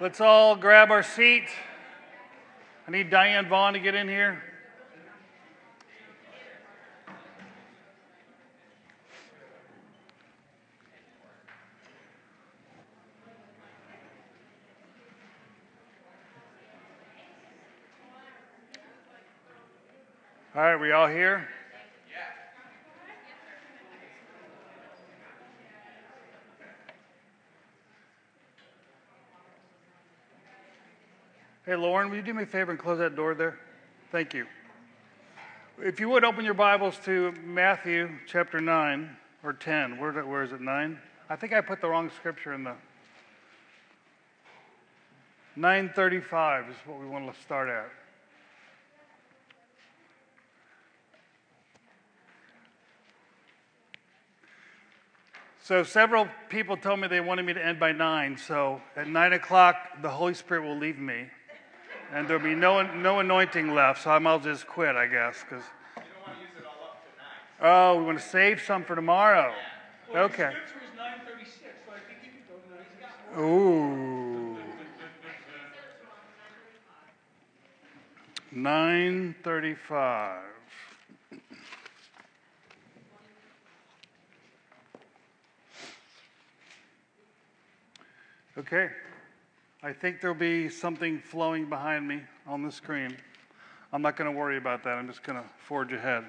Let's all grab our seat. I need Diane Vaughn to get in here. All right, we all here? Hey, Lauren, will you do me a favor and close that door there? Thank you. If you would open your Bibles to Matthew chapter 9 or 10. Where, where is it? 9? I think I put the wrong scripture in the. 935 is what we want to start at. So, several people told me they wanted me to end by 9. So, at 9 o'clock, the Holy Spirit will leave me and there'll be no, no anointing left, so I might just quit, I guess. Cause, oh, we want to save some for tomorrow. Yeah. Well, okay. So Ooh. 935. Okay. I think there'll be something flowing behind me on the screen. I'm not going to worry about that. I'm just going to forge ahead.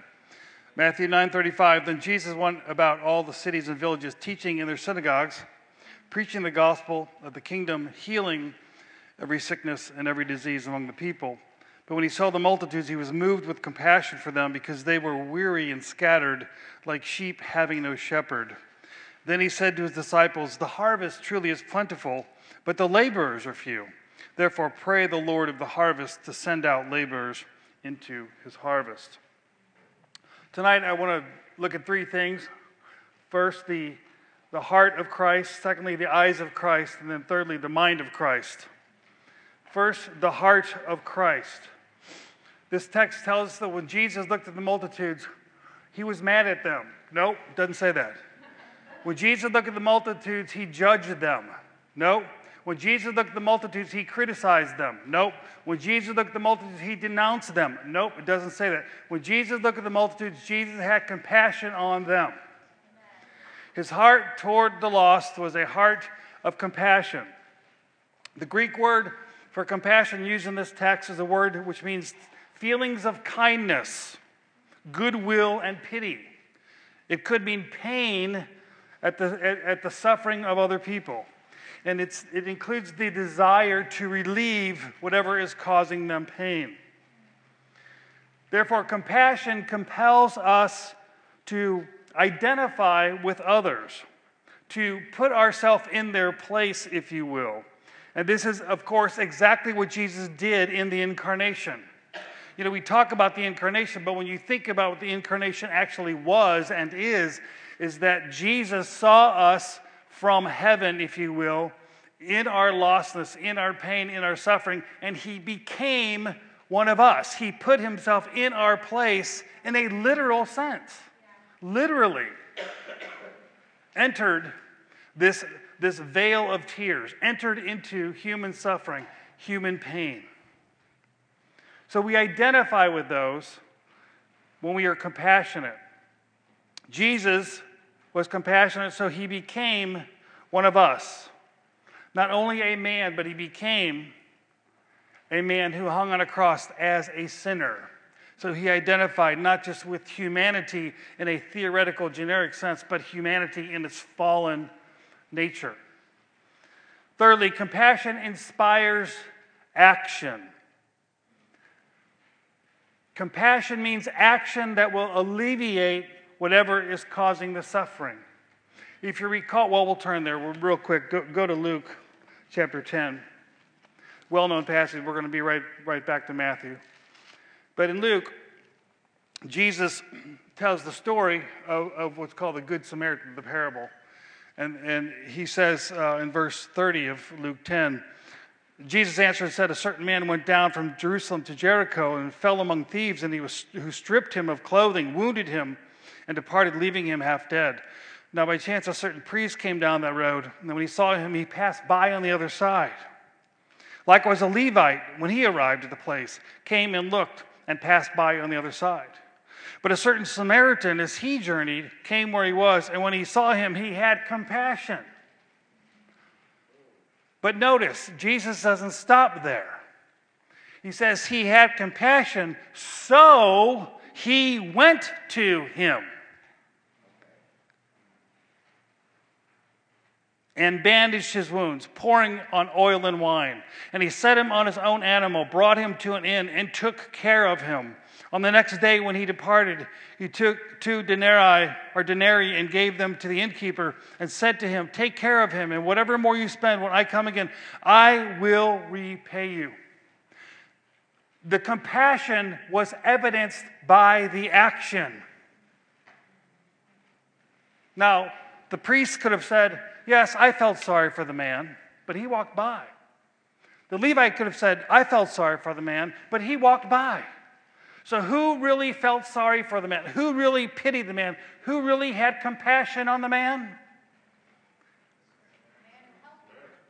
Matthew 9:35 Then Jesus went about all the cities and villages teaching in their synagogues, preaching the gospel of the kingdom, healing every sickness and every disease among the people. But when he saw the multitudes, he was moved with compassion for them because they were weary and scattered like sheep having no shepherd. Then he said to his disciples, The harvest truly is plentiful but the laborers are few. Therefore, pray the Lord of the harvest to send out laborers into his harvest. Tonight, I want to look at three things. First, the, the heart of Christ. Secondly, the eyes of Christ. And then thirdly, the mind of Christ. First, the heart of Christ. This text tells us that when Jesus looked at the multitudes, he was mad at them. Nope, it doesn't say that. When Jesus looked at the multitudes, he judged them. Nope, when Jesus looked at the multitudes, he criticized them. Nope. When Jesus looked at the multitudes, he denounced them. Nope, it doesn't say that. When Jesus looked at the multitudes, Jesus had compassion on them. His heart toward the lost was a heart of compassion. The Greek word for compassion used in this text is a word which means feelings of kindness, goodwill, and pity. It could mean pain at the, at, at the suffering of other people and it's, it includes the desire to relieve whatever is causing them pain. Therefore, compassion compels us to identify with others, to put ourselves in their place, if you will. And this is, of course, exactly what Jesus did in the incarnation. You know, we talk about the incarnation, but when you think about what the incarnation actually was and is, is that Jesus saw us from heaven, if you will, in our lostness, in our pain, in our suffering, and he became one of us. He put himself in our place in a literal sense. Literally entered this, this vale of tears, entered into human suffering, human pain. So we identify with those when we are compassionate. Jesus was compassionate, so he became one of us. Not only a man, but he became a man who hung on a cross as a sinner. So he identified not just with humanity in a theoretical, generic sense, but humanity in its fallen nature. Thirdly, compassion inspires action. Compassion means action that will alleviate whatever is causing the suffering. If you recall, well, we'll turn there real quick. Go, go to Luke chapter 10. Well known passage. We're going to be right, right back to Matthew. But in Luke, Jesus tells the story of, of what's called the Good Samaritan, the parable. And, and he says uh, in verse 30 of Luke 10, Jesus answered and said, A certain man went down from Jerusalem to Jericho and fell among thieves, and he was, who stripped him of clothing, wounded him, and departed, leaving him half dead. Now, by chance, a certain priest came down that road, and when he saw him, he passed by on the other side. Likewise, a Levite, when he arrived at the place, came and looked and passed by on the other side. But a certain Samaritan, as he journeyed, came where he was, and when he saw him, he had compassion. But notice, Jesus doesn't stop there. He says he had compassion, so he went to him. And bandaged his wounds, pouring on oil and wine. And he set him on his own animal, brought him to an inn, and took care of him. On the next day, when he departed, he took two denarii or denarii and gave them to the innkeeper and said to him, Take care of him, and whatever more you spend when I come again, I will repay you. The compassion was evidenced by the action. Now, the priest could have said, Yes, I felt sorry for the man, but he walked by. The Levite could have said, I felt sorry for the man, but he walked by. So, who really felt sorry for the man? Who really pitied the man? Who really had compassion on the man?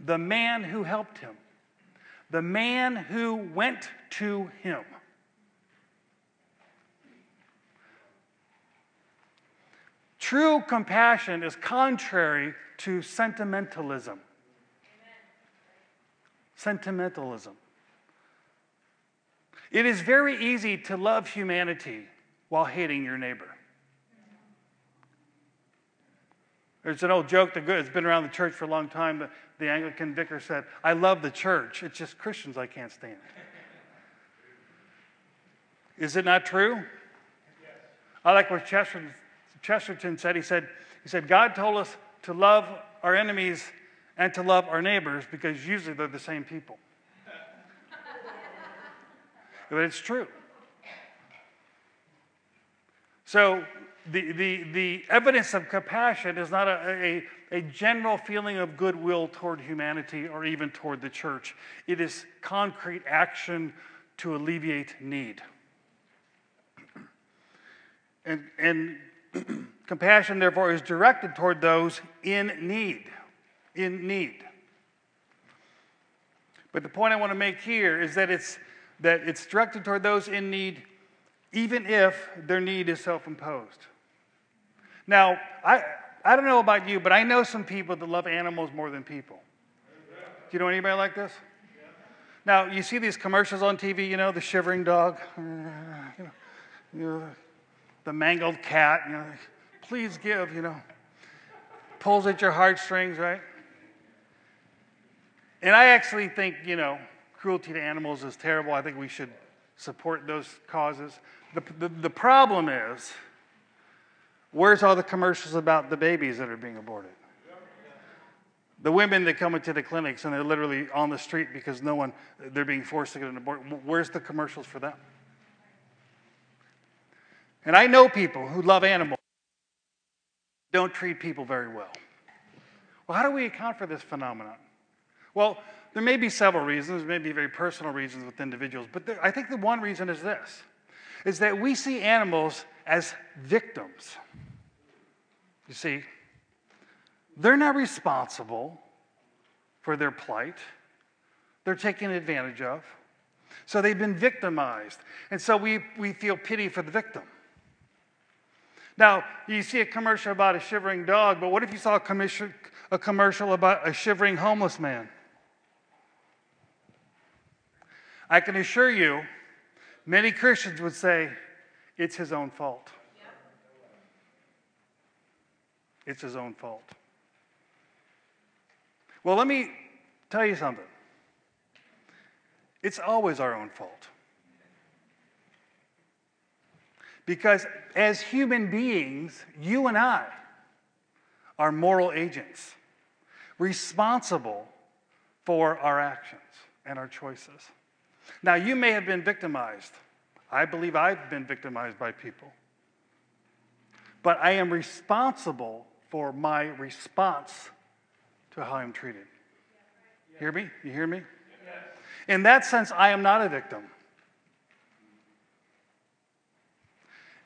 The man who helped him. The man who went to him. True compassion is contrary to sentimentalism. Sentimentalism. It is very easy to love humanity while hating your neighbor. There's an old joke that's been around the church for a long time. But the Anglican vicar said, I love the church. It's just Christians I can't stand. Is it not true? Yes. I like what Chesterton, Chesterton said. He said, he said, God told us to love our enemies and to love our neighbors because usually they're the same people. but it's true. So the, the, the evidence of compassion is not a, a, a, general feeling of goodwill toward humanity or even toward the church. It is concrete action to alleviate need. And, and Compassion, therefore, is directed toward those in need. In need. But the point I want to make here is that it's, that it's directed toward those in need, even if their need is self imposed. Now, I, I don't know about you, but I know some people that love animals more than people. Do you know anybody like this? Now, you see these commercials on TV, you know, the shivering dog, you know, the mangled cat, you know, please give, you know. Pulls at your heartstrings, right? And I actually think, you know, cruelty to animals is terrible. I think we should support those causes. The, the, the problem is, where's all the commercials about the babies that are being aborted? The women that come into the clinics and they're literally on the street because no one, they're being forced to get an abortion. Where's the commercials for them? And I know people who love animals don't treat people very well. Well, how do we account for this phenomenon? Well, there may be several reasons, there may be very personal reasons with individuals, but there, I think the one reason is this is that we see animals as victims. You see, they're not responsible for their plight. They're taken advantage of. So they've been victimized. And so we, we feel pity for the victim. Now, you see a commercial about a shivering dog, but what if you saw a, a commercial about a shivering homeless man? I can assure you, many Christians would say it's his own fault. It's his own fault. Well, let me tell you something. It's always our own fault. Because as human beings, you and I are moral agents, responsible for our actions and our choices. Now, you may have been victimized. I believe I've been victimized by people. But I am responsible for my response to how I'm treated. Hear me? You hear me? In that sense, I am not a victim.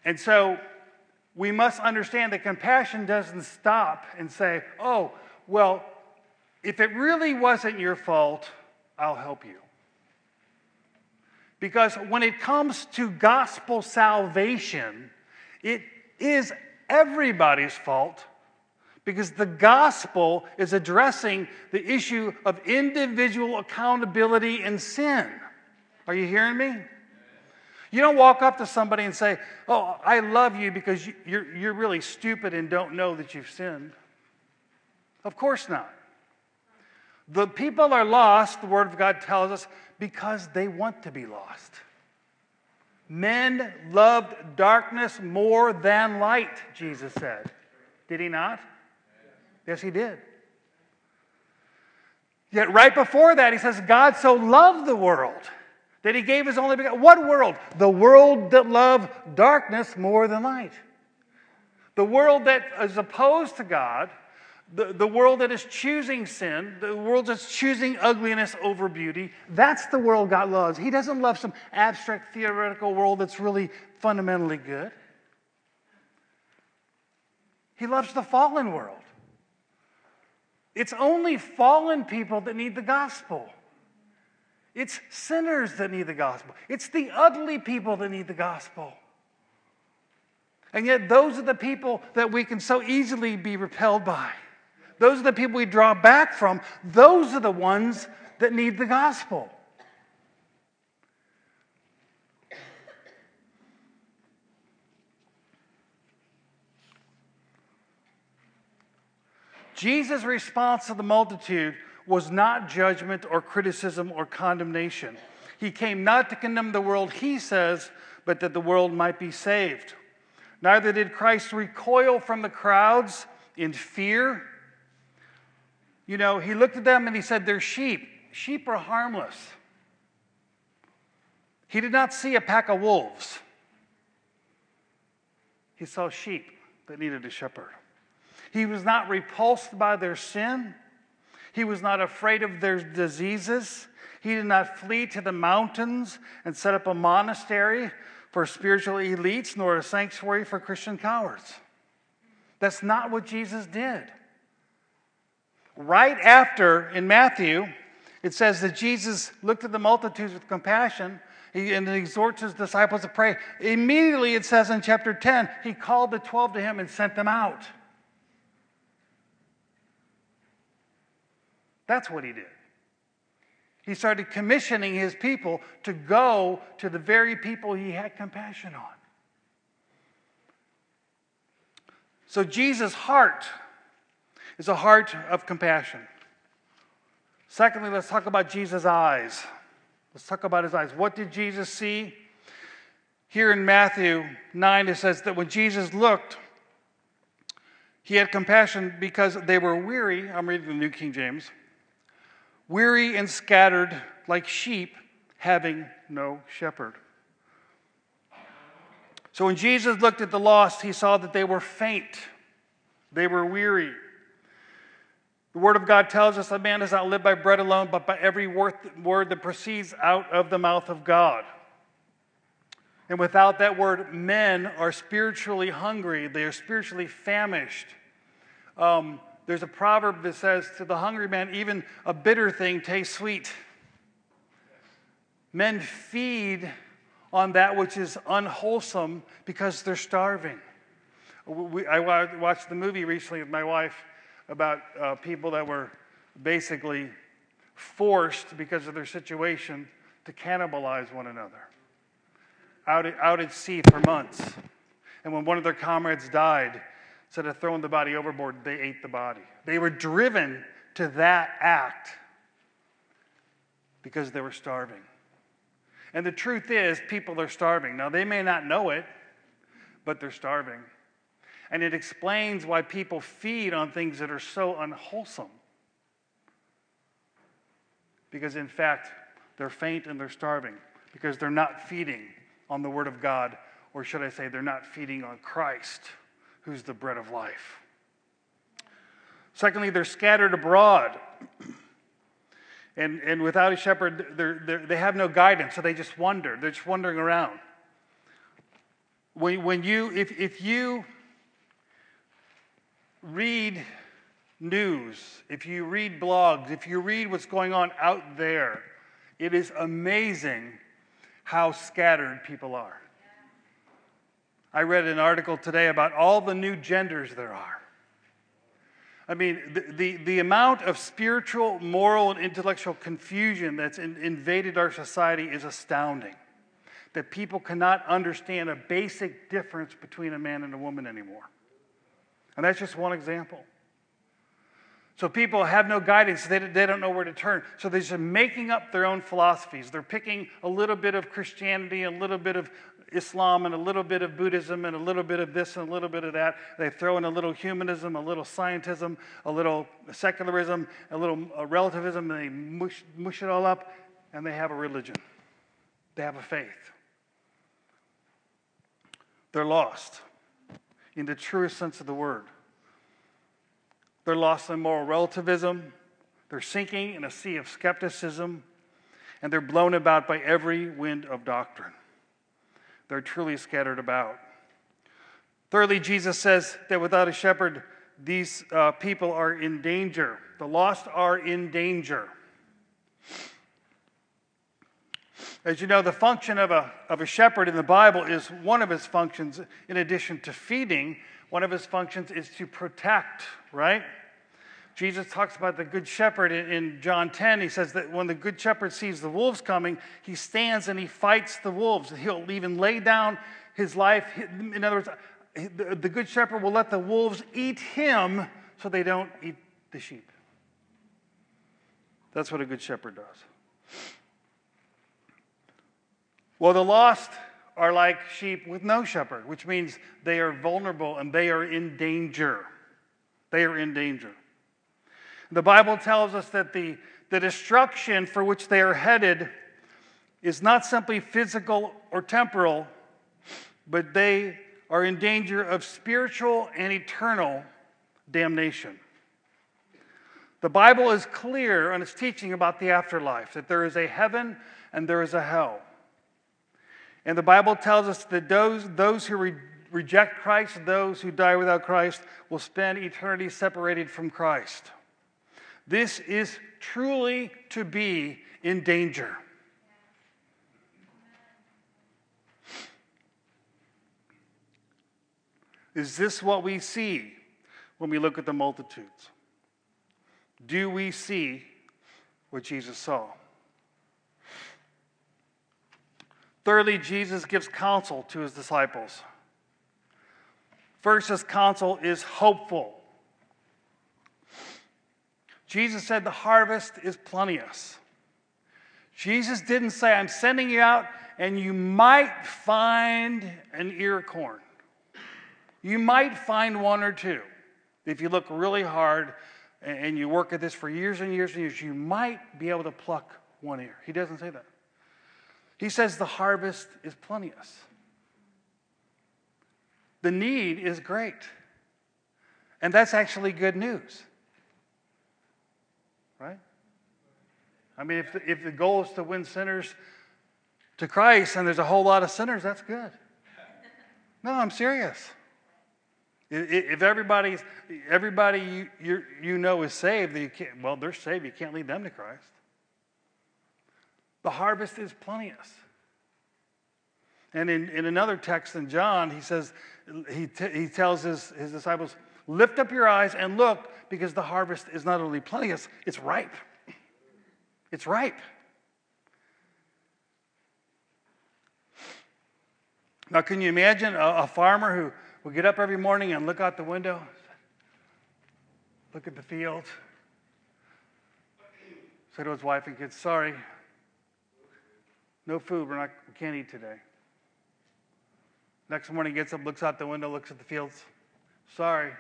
And so we must understand that compassion doesn't stop and say, oh, well, if it really wasn't your fault, I'll help you. Because when it comes to gospel salvation, it is everybody's fault because the gospel is addressing the issue of individual accountability and sin. Are you hearing me? You don't walk up to somebody and say, Oh, I love you because you're, you're really stupid and don't know that you've sinned. Of course not. The people are lost, the Word of God tells us, because they want to be lost. Men loved darkness more than light, Jesus said. Did he not? Yes, he did. Yet, right before that, he says, God so loved the world that he gave his only begotten. What world? The world that loved darkness more than light. The world that is opposed to God the, the world that is choosing sin, the world that's choosing ugliness over beauty, that's the world God loves. He doesn't love some abstract theoretical world that's really fundamentally good. He loves the fallen world. It's only fallen people that need the gospel. It's sinners that need the gospel. It's the ugly people that need the gospel. And yet, those are the people that we can so easily be repelled by. Those are the people we draw back from. Those are the ones that need the gospel. Jesus' response to the multitude was not judgment or criticism or condemnation. He came not to condemn the world, he says, but that the world might be saved. Neither did Christ recoil from the crowds in fear you know, he looked at them and he said, They're sheep. Sheep are harmless. He did not see a pack of wolves, he saw sheep that needed a shepherd. He was not repulsed by their sin. He was not afraid of their diseases. He did not flee to the mountains and set up a monastery for spiritual elites, nor a sanctuary for Christian cowards. That's not what Jesus did right after in Matthew, it says that Jesus looked at the multitudes with compassion and exhorts his disciples to pray. Immediately, it says in chapter 10, he called the 12 to him and sent them out. That's what he did. He started commissioning his people to go to the very people he had compassion on. So, Jesus' heart is a heart of compassion. Secondly, let's talk about Jesus' eyes. Let's talk about his eyes. What did Jesus see? Here in Matthew 9, it says that when Jesus looked, he had compassion because they were weary. I'm reading the New King James. Weary and scattered like sheep, having no shepherd. So when Jesus looked at the lost, he saw that they were faint, they were weary. The Word of God tells us that man does not live by bread alone, but by every word that proceeds out of the mouth of God. And without that word, men are spiritually hungry, they are spiritually famished. Um, there's a proverb that says, To the hungry man, even a bitter thing tastes sweet. Men feed on that which is unwholesome because they're starving. We, I watched the movie recently with my wife about uh, people that were basically forced because of their situation to cannibalize one another out at, out at sea for months. And when one of their comrades died, instead of throwing the body overboard, they ate the body. They were driven to that act because they were starving. And the truth is, people are starving. Now, they may not know it, but they're starving. And it explains why people feed on things that are so unwholesome. Because, in fact, they're faint and they're starving because they're not feeding on the Word of God, or should I say, they're not feeding on Christ, who's the bread of life. Secondly, they're scattered abroad. And, and without a shepherd, they're, they're, they have no guidance, so they just wander. They're just wandering around. When, when you, if, if you read news, if you read blogs, if you read what's going on out there, it is amazing how scattered people are. I read an article today about all the new genders there are. I mean, the, the, the amount of spiritual, moral, and intellectual confusion that's in, invaded our society is astounding. That people cannot understand a basic difference between a man and a woman anymore. And that's just one example. So people have no guidance. They, they don't know where to turn. So they're just making up their own philosophies. They're picking a little bit of Christianity, a little bit of Islam, and a little bit of Buddhism, and a little bit of this and a little bit of that. They throw in a little humanism, a little scientism, a little secularism, a little uh, relativism, and they mush, mush it all up, and they have a religion. They have a faith. They're lost in the truest sense of the word. They're lost in moral relativism. They're sinking in a sea of skepticism. And they're blown about by every wind of doctrine. They're truly scattered about. Thirdly, Jesus says that without a shepherd, these uh, people are in danger. The lost are in danger. As you know, the function of a, of a shepherd in the Bible is one of his functions, in addition to feeding, one of his functions is to protect, right? Jesus talks about the good shepherd in, John 10. He says that when the good shepherd sees the wolves coming, he stands and he fights the wolves. He'll even lay down his life. In other words, the good shepherd will let the wolves eat him so they don't eat the sheep. That's what a good shepherd does. Well, the lost are like sheep with no shepherd, which means they are vulnerable and they are in danger. They are in danger. The Bible tells us that the, the destruction for which they are headed is not simply physical or temporal, but they are in danger of spiritual and eternal damnation. The Bible is clear on its teaching about the afterlife, that there is a heaven and there is a hell. And the Bible tells us that those, those who re- reject Christ, those who die without Christ, will spend eternity separated from Christ. This is truly to be in danger. Is this what we see when we look at the multitudes? Do we see what Jesus saw? Thirdly, Jesus gives counsel to his disciples. First, his counsel is hopeful. Jesus said, The harvest is plenteous. Jesus didn't say, I'm sending you out and you might find an ear corn. You might find one or two. If you look really hard and you work at this for years and years and years, you might be able to pluck one ear. He doesn't say that. He says the harvest is plenteous. The need is great. And that's actually good news I mean, if the, if the goal is to win sinners to Christ and there's a whole lot of sinners, that's good. No, I'm serious. If everybody's, everybody you, you, you know is saved, you can't, well, they're saved. You can't lead them to Christ. The harvest is plenteous. And in, in another text in John, he says, he, t- he tells his, his disciples, Lift up your eyes and look because the harvest is not only plenteous, it's ripe. It's ripe. Now, can you imagine a, a farmer who would get up every morning and look out the window, look at the field, say to his wife and kids, Sorry, no food, we're not, we can't eat today. Next morning, gets up, looks out the window, looks at the fields. Sorry,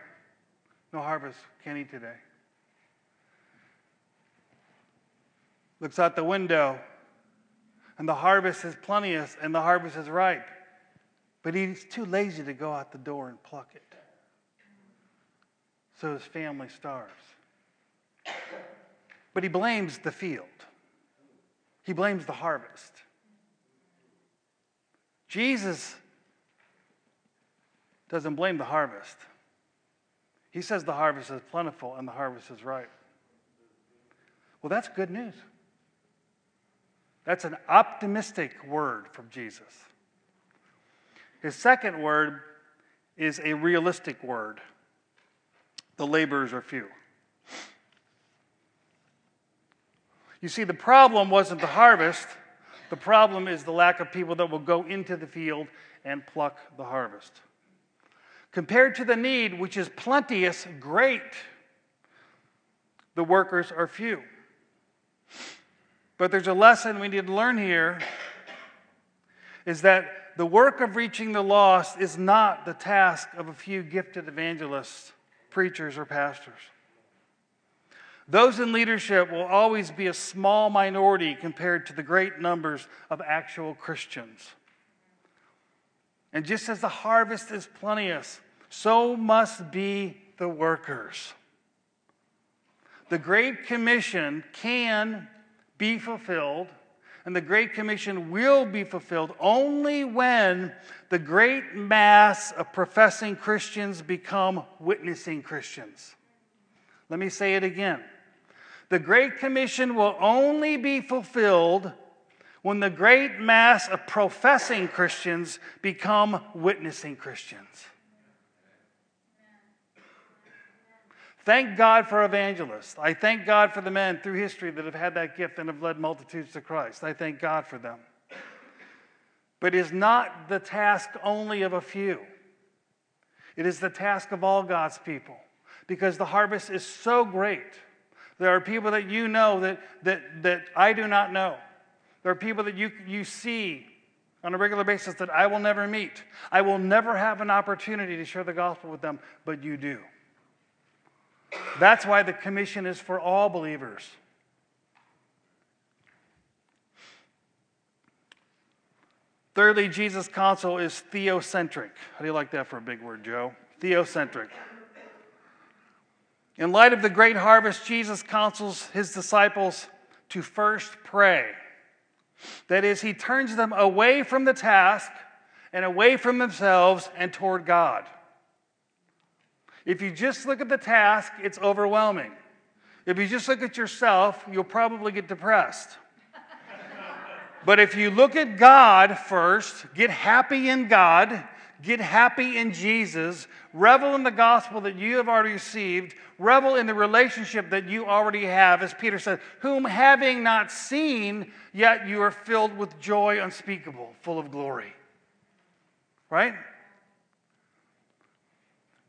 no harvest, can't eat today. Looks out the window, and the harvest is plenteous and the harvest is ripe. But he's too lazy to go out the door and pluck it. So his family starves. But he blames the field, he blames the harvest. Jesus doesn't blame the harvest. He says the harvest is plentiful and the harvest is ripe. Well, that's good news. That's an optimistic word from Jesus. His second word is a realistic word the laborers are few. You see, the problem wasn't the harvest, the problem is the lack of people that will go into the field and pluck the harvest. Compared to the need, which is plenteous, great, the workers are few. But there's a lesson we need to learn here is that the work of reaching the lost is not the task of a few gifted evangelists preachers or pastors. Those in leadership will always be a small minority compared to the great numbers of actual Christians. And just as the harvest is plenteous, so must be the workers. The Great Commission can be fulfilled and the Great Commission will be fulfilled only when the great mass of professing Christians become witnessing Christians. Let me say it again. The Great Commission will only be fulfilled when the great mass of professing Christians become witnessing Christians. Thank God for evangelists. I thank God for the men through history that have had that gift and have led multitudes to Christ. I thank God for them. But it is not the task only of a few, it is the task of all God's people because the harvest is so great. There are people that you know that, that, that I do not know. There are people that you, you see on a regular basis that I will never meet. I will never have an opportunity to share the gospel with them, but you do. That's why the commission is for all believers. Thirdly, Jesus' counsel is theocentric. How do you like that for a big word, Joe? Theocentric. In light of the great harvest, Jesus counsels his disciples to first pray. That is, he turns them away from the task and away from themselves and toward God. If you just look at the task, it's overwhelming. If you just look at yourself, you'll probably get depressed. but if you look at God first, get happy in God, get happy in Jesus, revel in the gospel that you have already received, revel in the relationship that you already have, as Peter said, whom having not seen, yet you are filled with joy unspeakable, full of glory. Right?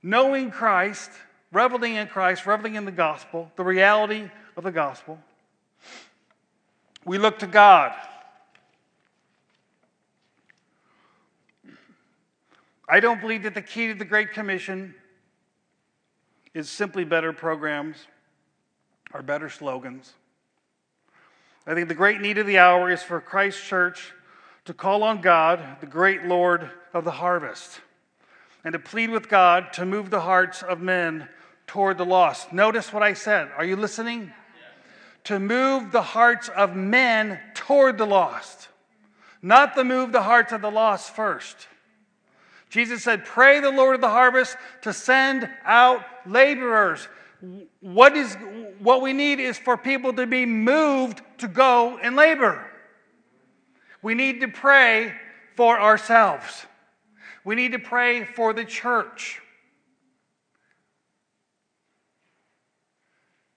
Knowing Christ, reveling in Christ, reveling in the gospel, the reality of the gospel, we look to God. I don't believe that the key to the Great Commission is simply better programs or better slogans. I think the great need of the hour is for Christ Church to call on God, the great Lord of the harvest and to plead with God to move the hearts of men toward the lost. Notice what I said. Are you listening? To move the hearts of men toward the lost, not to move the hearts of the lost first. Jesus said, Pray the Lord of the harvest to send out laborers. What, is, what we need is for people to be moved to go and labor. We need to pray for ourselves. We need to pray for the church.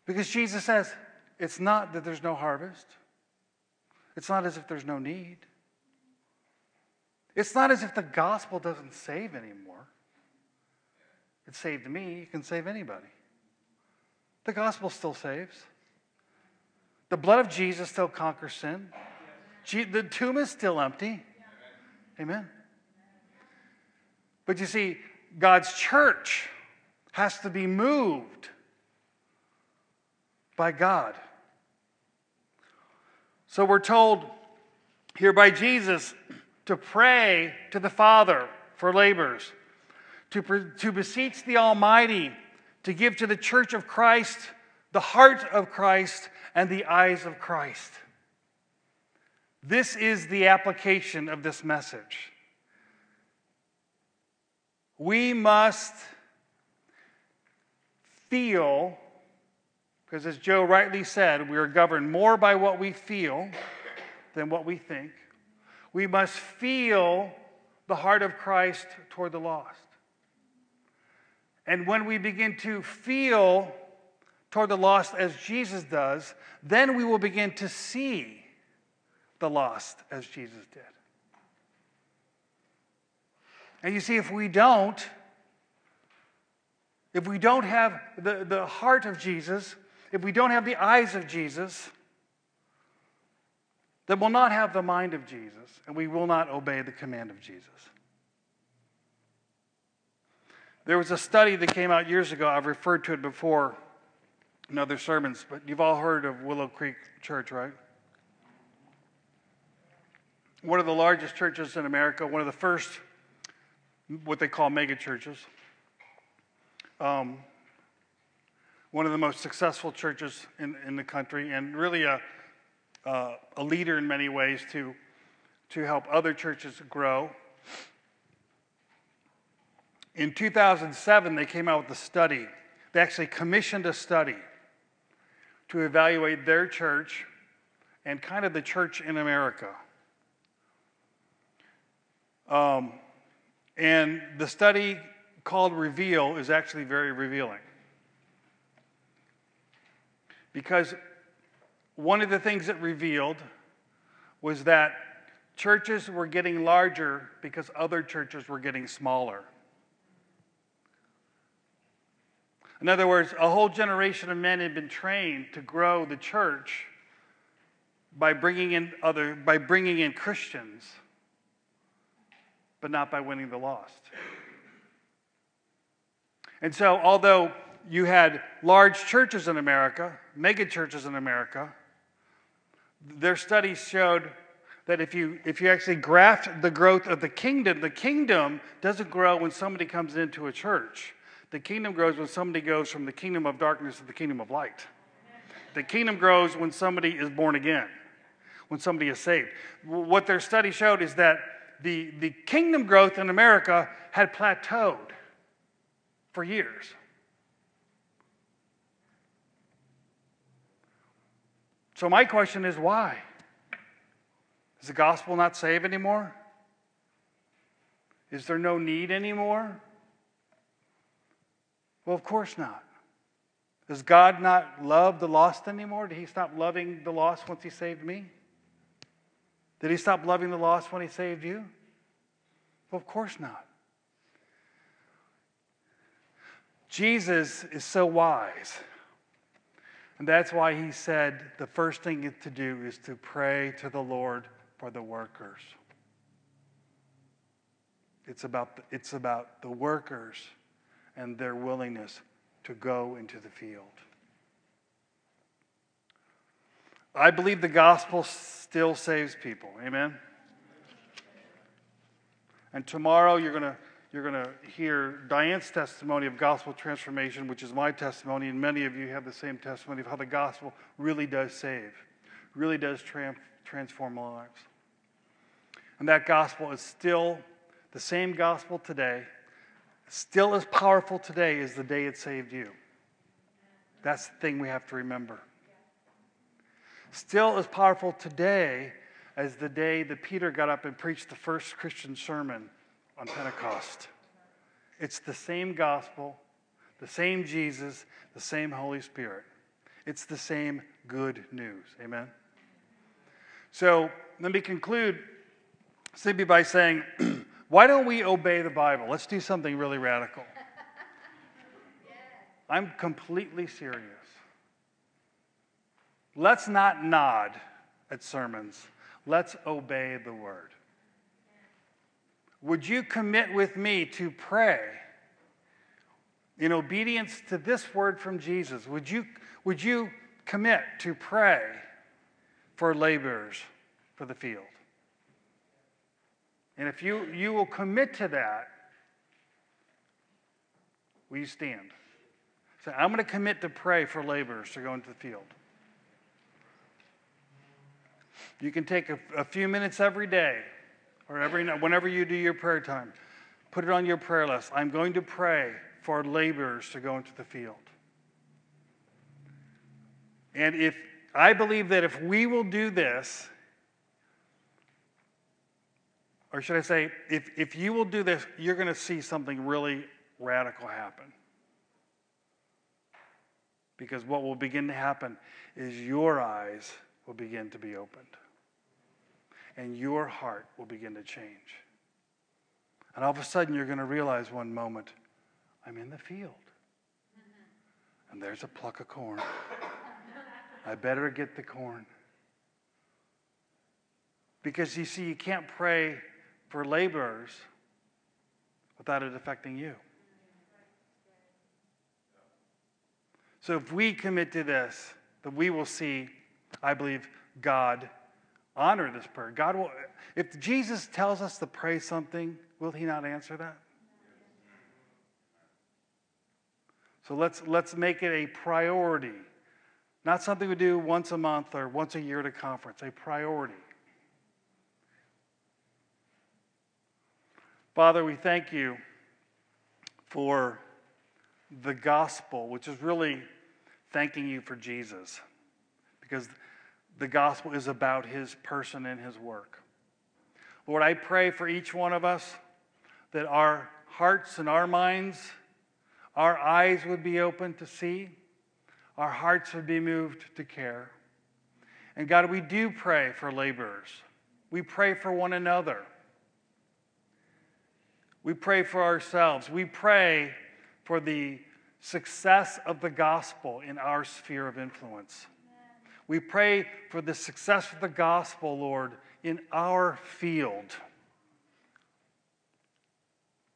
Because Jesus says, it's not that there's no harvest. It's not as if there's no need. It's not as if the gospel doesn't save anymore. It saved me, it can save anybody. The gospel still saves. The blood of Jesus still conquers sin. The tomb is still empty. Amen. But you see, God's church has to be moved by God. So we're told here by Jesus to pray to the Father for labors, to, to beseech the Almighty to give to the church of Christ the heart of Christ and the eyes of Christ. This is the application of this message. We must feel, because as Joe rightly said, we are governed more by what we feel than what we think. We must feel the heart of Christ toward the lost. And when we begin to feel toward the lost as Jesus does, then we will begin to see the lost as Jesus did. And you see, if we don't, if we don't have the, the heart of Jesus, if we don't have the eyes of Jesus, then we'll not have the mind of Jesus, and we will not obey the command of Jesus. There was a study that came out years ago. I've referred to it before in other sermons, but you've all heard of Willow Creek Church, right? One of the largest churches in America, one of the first, what they call mega churches. Um, one of the most successful churches in, in the country, and really a, uh, a leader in many ways to, to help other churches grow. In 2007, they came out with a study. They actually commissioned a study to evaluate their church and kind of the church in America. Um, and the study called Reveal is actually very revealing. Because one of the things it revealed was that churches were getting larger because other churches were getting smaller. In other words, a whole generation of men had been trained to grow the church by bringing in other by bringing in Christians, but not by winning the lost. And so, although you had large churches in America, mega churches in America, their studies showed that if you if you actually graft the growth of the kingdom, the kingdom doesn't grow when somebody comes into a church. The kingdom grows when somebody goes from the kingdom of darkness to the kingdom of light. The kingdom grows when somebody is born again, when somebody is saved. What their study showed is that the, the kingdom growth in America had plateaued for years. So, my question is why? Does the gospel not save anymore? Is there no need anymore? Well, of course not. Does God not love the lost anymore? Did he stop loving the lost once he saved me? Did he stop loving the lost when he saved you? Well, of course not. Jesus is so wise. And that's why he said the first thing to do is to pray to the Lord for the workers. It's about the, it's about the workers and their willingness to go into the field. I believe the gospel still saves people. Amen. And tomorrow you're going to you're going to hear Diane's testimony of gospel transformation, which is my testimony, and many of you have the same testimony of how the gospel really does save, really does tra- transform lives. And that gospel is still the same gospel today still as powerful today as the day it saved you. That's the thing we have to remember. Still as powerful today as the day that Peter got up and preached the first Christian sermon on Pentecost. It's the same gospel, the same Jesus, the same Holy Spirit. It's the same good news. Amen? So let me conclude simply by saying, Why don't we obey the Bible? Let's do something really radical. I'm completely serious. Let's not nod at sermons. Let's obey the word. Would you commit with me to pray in obedience to this word from Jesus? Would you, would you commit to pray for laborers for the field? And if you, you will commit to that, will you stand? Say, I'm going to commit to pray for laborers to go into the field. You can take a, a few minutes every day or every whenever you do your prayer time. Put it on your prayer list. I'm going to pray for laborers to go into the field. And if I believe that if we will do this, or should I say, if, if you will do this, you're going to see something really radical happen. Because what will begin to happen is your eyes will begin to be opened, and your heart will begin to change. And all of a sudden, you're going to realize one moment I'm in the field, and there's a pluck of corn. I better get the corn. Because you see, you can't pray for laborers without it affecting you. So if we commit to this, that we will see, I believe, God honor this prayer. God will, if Jesus tells us to pray something, will he not answer that? So let's, let's make it a priority. Not something we do once a month or once a year at a conference, a priority. Father, we thank you for the gospel, which is really thanking you for Jesus, because the gospel is about his person and his work. Lord, I pray for each one of us that our hearts and our minds, our eyes would be open to see, our hearts would be moved to care. And God, we do pray for laborers. We pray for one another. We pray for ourselves. We pray for the success of the gospel in our sphere of influence. We pray for the success of the gospel, Lord, in our field.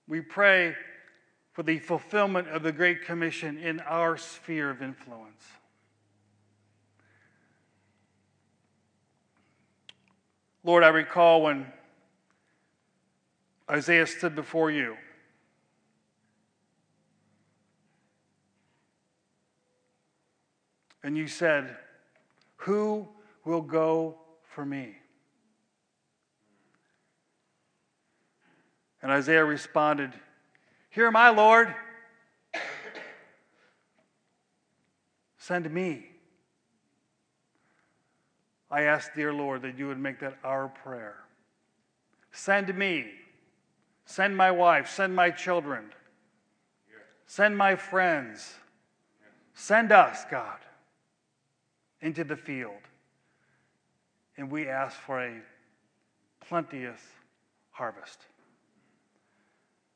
We pray for the fulfillment of the Great Commission in our sphere of influence. Lord, I recall when Isaiah stood before you. And you said, Who will go for me? And Isaiah responded, Here I, Lord. Send me. I ask, dear Lord, that you would make that our prayer. Send me. Send my wife. Send my children. Send my friends. Send us, God into the field. And we ask for a plenteous harvest.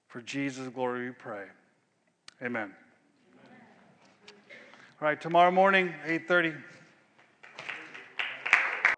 For Jesus' glory we pray. Amen. Amen. All right, tomorrow morning, 8:30.